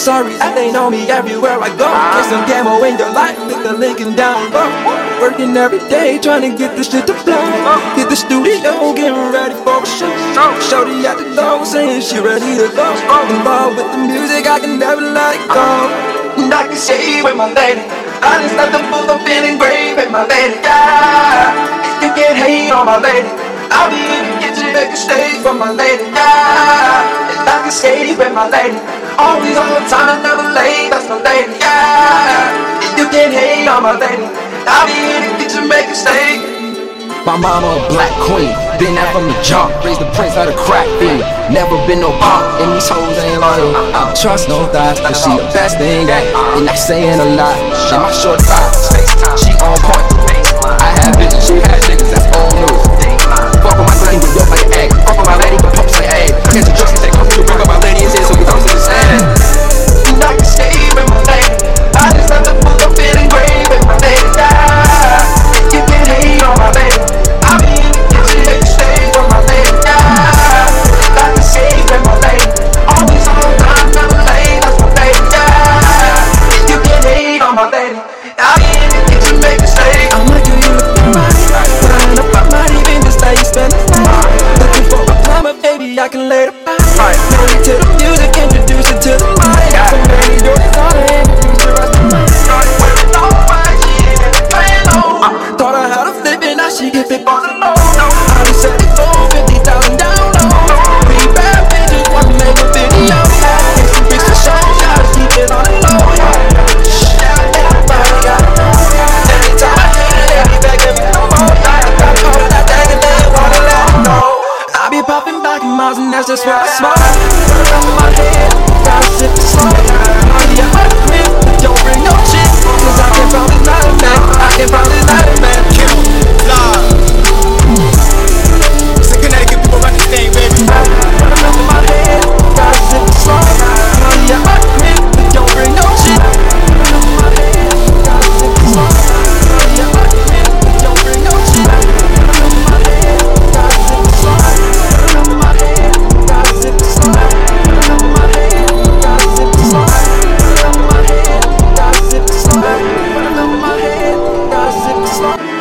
sorry, I ain't on me everywhere I go. Get some camo in your life, click the link and. Working every day, trying to get this shit to flow. Hit the studio, getting ready for a show. Shorty at the door, saying she ready to go. Involved with the music, I can never let it go. And I can see with my lady. I just left the book, I'm feeling great with my lady. Yeah, you can't hate on my lady. I'll be in the kitchen, make a stage for my lady. Yeah, I can skate with my lady. Always on time, never late. That's my lady. Yeah, you can't hate on my lady. I'll be in the kitchen, a stage. My mama a black queen, been that from the jump. Raised the prince out of crack fiend. Never been no punk, and these hoes ain't loyal. I trust no thighs, cause she the best thing that. And not saying a lot. And my short thighs, on my. I'll be in the kitchen, make a. I'm like you, you look right. Flying up, I might even just let you spend the night. Looking for a plumber, baby, I can lay the pipe. To the music, introduce it to the mic. So many doors on it, introduce the rest of my Thought I had a flip and now she get fit on the low. I be setting popping back in miles and that's just where I smile. Around my head, that's it. Stop.